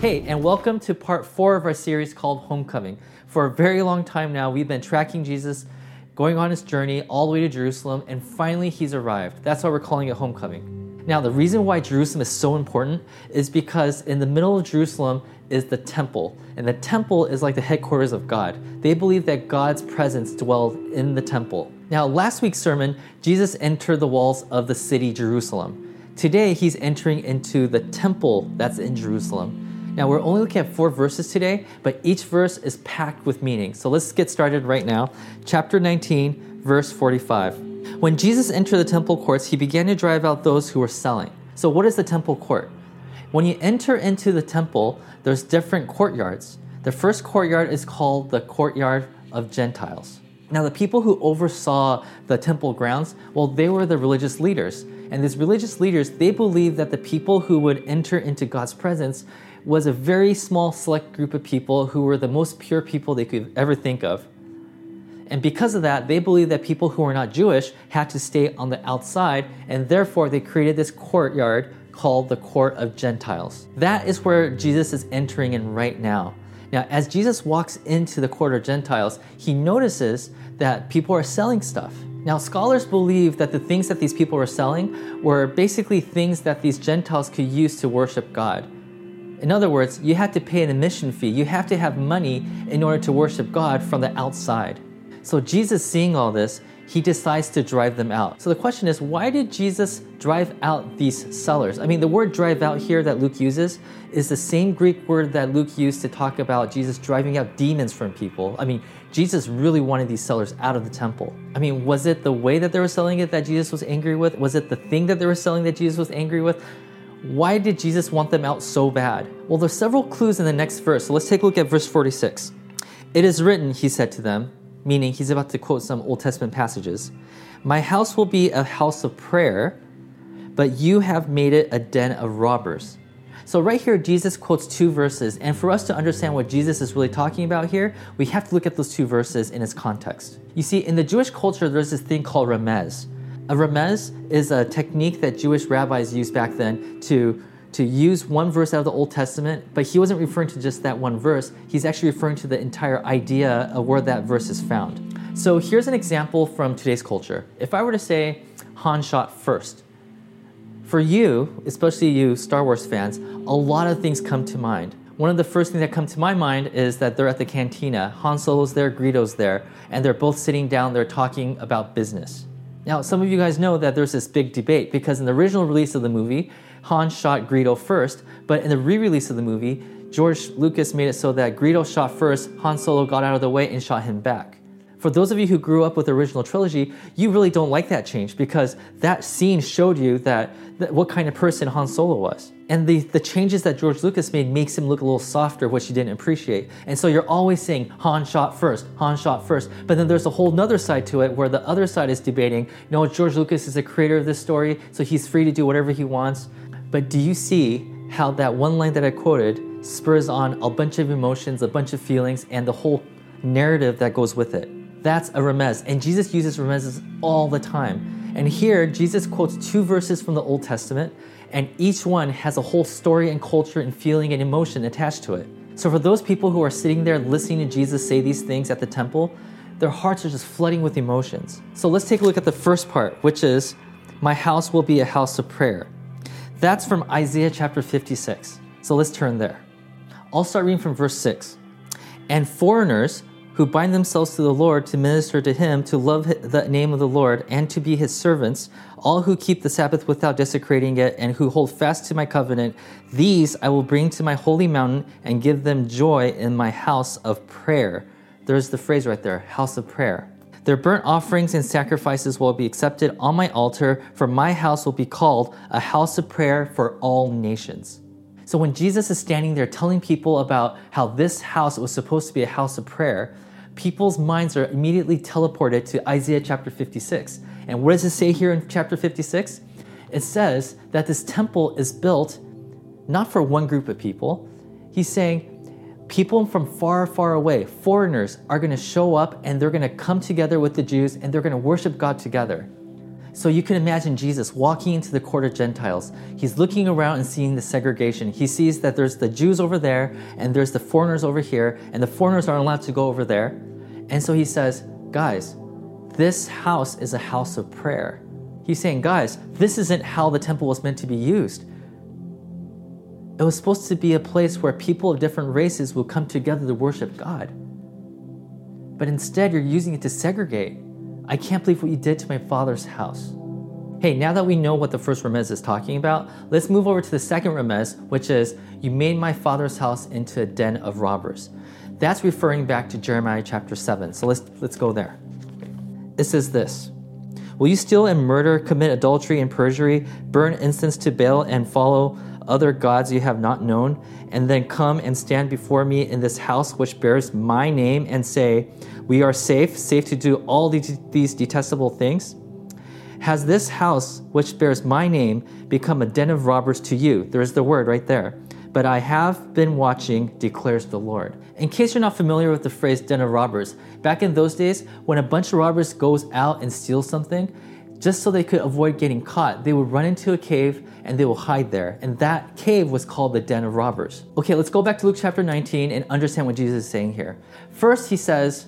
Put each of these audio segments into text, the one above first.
Hey, and welcome to part four of our series called Homecoming. For a very long time now, we've been tracking Jesus going on his journey all the way to Jerusalem, and finally he's arrived. That's why we're calling it Homecoming. Now, the reason why Jerusalem is so important is because in the middle of Jerusalem is the temple, and the temple is like the headquarters of God. They believe that God's presence dwelled in the temple. Now, last week's sermon, Jesus entered the walls of the city Jerusalem. Today, he's entering into the temple that's in Jerusalem. Now, we're mm. only looking at four verses today, but each verse is packed with meaning. So let's get started right now. Chapter 19, verse 45. When Jesus entered the temple courts, he began to drive out those who were selling. So, what is the temple court? When you enter into the temple, there's different courtyards. The first courtyard is called the courtyard of Gentiles. Now, the people who oversaw the temple grounds, well, they were the religious leaders. And these religious leaders, they believed that the people who would enter into God's presence was a very small select group of people who were the most pure people they could ever think of. And because of that, they believed that people who were not Jewish had to stay on the outside, and therefore they created this courtyard called the Court of Gentiles. That is where Jesus is entering in right now. Now, as Jesus walks into the Court of Gentiles, he notices that people are selling stuff. Now, scholars believe that the things that these people were selling were basically things that these Gentiles could use to worship God. In other words, you have to pay an admission fee. You have to have money in order to worship God from the outside. So, Jesus, seeing all this, he decides to drive them out. So, the question is, why did Jesus drive out these sellers? I mean, the word drive out here that Luke uses is the same Greek word that Luke used to talk about Jesus driving out demons from people. I mean, Jesus really wanted these sellers out of the temple. I mean, was it the way that they were selling it that Jesus was angry with? Was it the thing that they were selling that Jesus was angry with? Why did Jesus want them out so bad? Well, there's several clues in the next verse. So let's take a look at verse 46. It is written, he said to them, meaning he's about to quote some Old Testament passages My house will be a house of prayer, but you have made it a den of robbers. So, right here, Jesus quotes two verses. And for us to understand what Jesus is really talking about here, we have to look at those two verses in its context. You see, in the Jewish culture, there's this thing called remez. A remez is a technique that Jewish rabbis used back then to, to use one verse out of the Old Testament, but he wasn't referring to just that one verse. He's actually referring to the entire idea of where that verse is found. So here's an example from today's culture. If I were to say Han shot first, for you, especially you Star Wars fans, a lot of things come to mind. One of the first things that come to my mind is that they're at the cantina. Han Solo's there, Greedo's there, and they're both sitting down there talking about business. Now, some of you guys know that there's this big debate because in the original release of the movie, Han shot Greedo first, but in the re release of the movie, George Lucas made it so that Greedo shot first, Han Solo got out of the way and shot him back. For those of you who grew up with the original trilogy, you really don't like that change because that scene showed you that, that what kind of person Han Solo was. And the, the changes that George Lucas made makes him look a little softer, which you didn't appreciate. And so you're always saying Han shot first, Han shot first. But then there's a whole nother side to it where the other side is debating, no, George Lucas is the creator of this story, so he's free to do whatever he wants. But do you see how that one line that I quoted spurs on a bunch of emotions, a bunch of feelings, and the whole narrative that goes with it? That's a remez. And Jesus uses remezes all the time. And here, Jesus quotes two verses from the Old Testament, and each one has a whole story and culture and feeling and emotion attached to it. So, for those people who are sitting there listening to Jesus say these things at the temple, their hearts are just flooding with emotions. So, let's take a look at the first part, which is, My house will be a house of prayer. That's from Isaiah chapter 56. So, let's turn there. I'll start reading from verse 6. And foreigners, who bind themselves to the Lord to minister to him, to love the name of the Lord, and to be his servants, all who keep the Sabbath without desecrating it, and who hold fast to my covenant, these I will bring to my holy mountain and give them joy in my house of prayer. There's the phrase right there house of prayer. Their burnt offerings and sacrifices will be accepted on my altar, for my house will be called a house of prayer for all nations. So when Jesus is standing there telling people about how this house was supposed to be a house of prayer, people's minds are immediately teleported to Isaiah chapter 56. And what does it say here in chapter 56? It says that this temple is built not for one group of people. He's saying people from far, far away, foreigners, are going to show up and they're going to come together with the Jews and they're going to worship God together. So you can imagine Jesus walking into the court of Gentiles. He's looking around and seeing the segregation. He sees that there's the Jews over there and there's the foreigners over here, and the foreigners aren't allowed to go over there. And so he says, Guys, this house is a house of prayer. He's saying, Guys, this isn't how the temple was meant to be used. It was supposed to be a place where people of different races would come together to worship God. But instead, you're using it to segregate. I can't believe what you did to my father's house. Hey, now that we know what the first remez is talking about, let's move over to the second remez, which is, You made my father's house into a den of robbers. That's referring back to Jeremiah chapter 7. So let's, let's go there. It says this Will you steal and murder, commit adultery and perjury, burn incense to Baal, and follow other gods you have not known, and then come and stand before me in this house which bears my name and say, We are safe, safe to do all these, detestable things? Has this house which bears my name become a den of robbers to you? There's the word right there. But I have been watching, declares the Lord. In case you're not familiar with the phrase den of robbers, back in those days, when a bunch of robbers goes out and steals something, just so they could avoid getting caught, they would run into a cave and they will hide there. And that cave was called the den of robbers. Okay, let's go back to Luke chapter 19 and understand what Jesus is saying here. First, he says,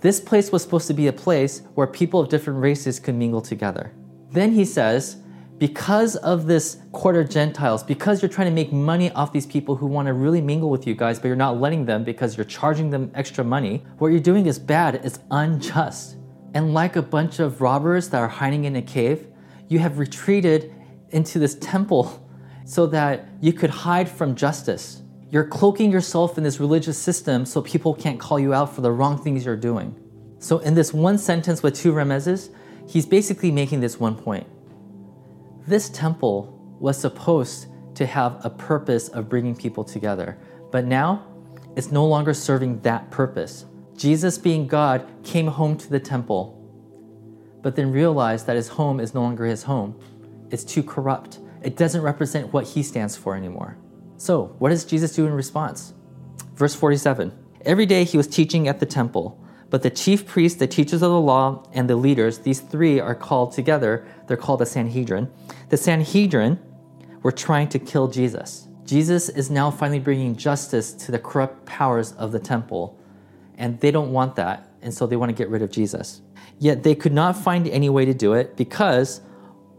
this place was supposed to be a place where people of different races could mingle together. Then he says, because of this court of Gentiles, because you're trying to make money off these people who want to really mingle with you guys, but you're not letting them because you're charging them extra money, what you're doing is bad, it's unjust. And like a bunch of robbers that are hiding in a cave, you have retreated into this temple so that you could hide from justice. You're cloaking yourself in this religious system so people can't call you out for the wrong things you're doing. So, in this one sentence with two remezes, he's basically making this one point. This temple was supposed to have a purpose of bringing people together, but now it's no longer serving that purpose. Jesus, being God, came home to the temple, but then realized that his home is no longer his home. It's too corrupt. It doesn't represent what he stands for anymore. So, what does Jesus do in response? Verse 47 Every day he was teaching at the temple, but the chief priests, the teachers of the law, and the leaders, these three are called together. They're called the Sanhedrin. The Sanhedrin were trying to kill Jesus. Jesus is now finally bringing justice to the corrupt powers of the temple and they don't want that, and so they want to get rid of Jesus. Yet they could not find any way to do it because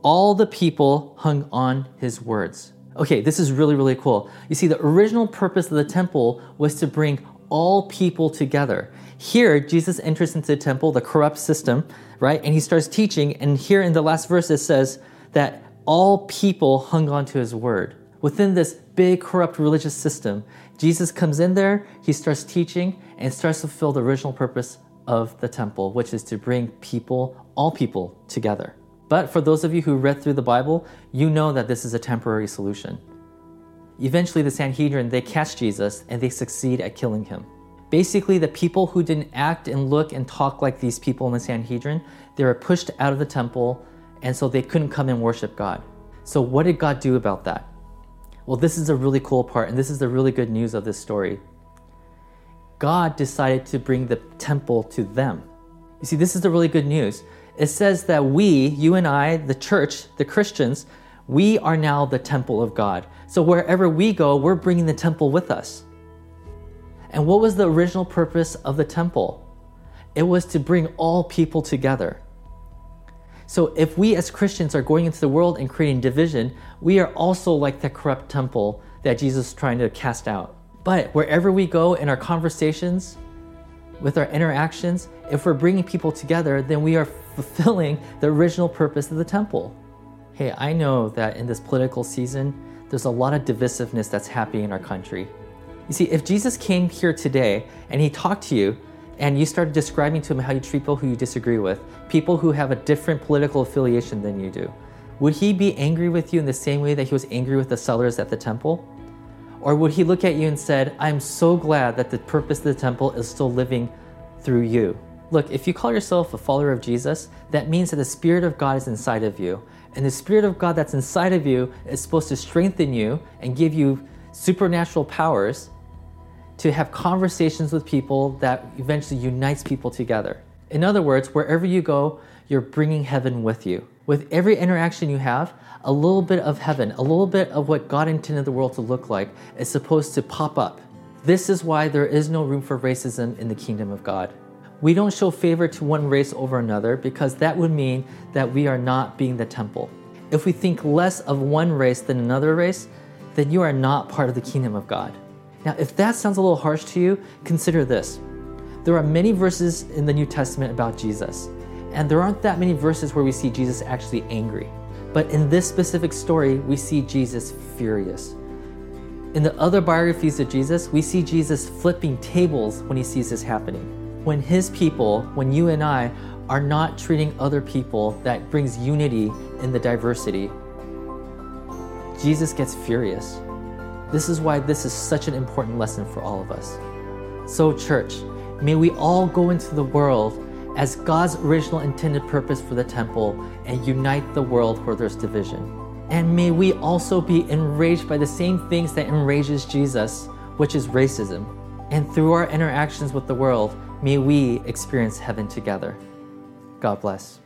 all the people hung on his words. Okay, this is really, really cool. You see, the original purpose of the temple was to bring all people together. Here, Jesus enters into the temple, the corrupt system, right? And he starts teaching. And here in the last verse, it says that all people hung on to his word. Within this big corrupt religious system, Jesus comes in there, he starts teaching, and starts to fulfill the original purpose of the temple, which is to bring people, all people, together. But for those of you who read through the Bible, you know that this is a temporary solution. Eventually, the Sanhedrin, they catch Jesus and they succeed at killing him. Basically, the people who didn't act and look and talk like these people in the Sanhedrin, they were pushed out of the temple, and so they couldn't come and worship God. So, what did God do about that? Well, this is a really cool part, and this is the really good news of this story. God decided to bring the temple to them. You see, this is the really good news. It says that we, you and I, the church, the Christians, we are now the temple of God. So wherever we go, we're bringing the temple with us. And what was the original purpose of the temple? It was to bring all people together. So if we as Christians are going into the world and creating division, we are also like the corrupt temple that Jesus is trying to cast out. But wherever we go in our conversations, with our interactions, if we're bringing people together, then we are fulfilling the original purpose of the temple. Hey, I know that in this political season, there's a lot of divisiveness that's happening in our country. You see, if Jesus came here today and he talked to you, and you started describing to him how you treat people who you disagree with, people who have a different political affiliation than you do, would he be angry with you in the same way that he was angry with the sellers at the temple? Or would he look at you and said, I'm so glad that the purpose of the temple is still living through you? Look, if you call yourself a follower of Jesus, that means that the Spirit of God is inside of you. And the Spirit of God that's inside of you is supposed to strengthen you and give you supernatural powers to have conversations with people that eventually unites people together. In other words, wherever you go, you're bringing heaven with you. With every interaction you have, a little bit of heaven, a little bit of what God intended the world to look like is supposed to pop up. This is why there is no room for racism in the kingdom of God. We don't show favor to one race over another because that would mean that we are not being the temple. If we think less of one race than another race, then you are not part of the kingdom of God. Now, if that sounds a little harsh to you, consider this. There are many verses in the New Testament about Jesus, and there aren't that many verses where we see Jesus actually angry. But in this specific story, we see Jesus furious. In the other biographies of Jesus, we see Jesus flipping tables when he sees this happening. When his people, when you and I, are not treating other people that brings unity in the diversity, Jesus gets furious. This is why this is such an important lesson for all of us. So, church, may we all go into the world as God's original intended purpose for the temple and unite the world where there's division. And may we also be enraged by the same things that enrages Jesus, which is racism. And through our interactions with the world, may we experience heaven together. God bless.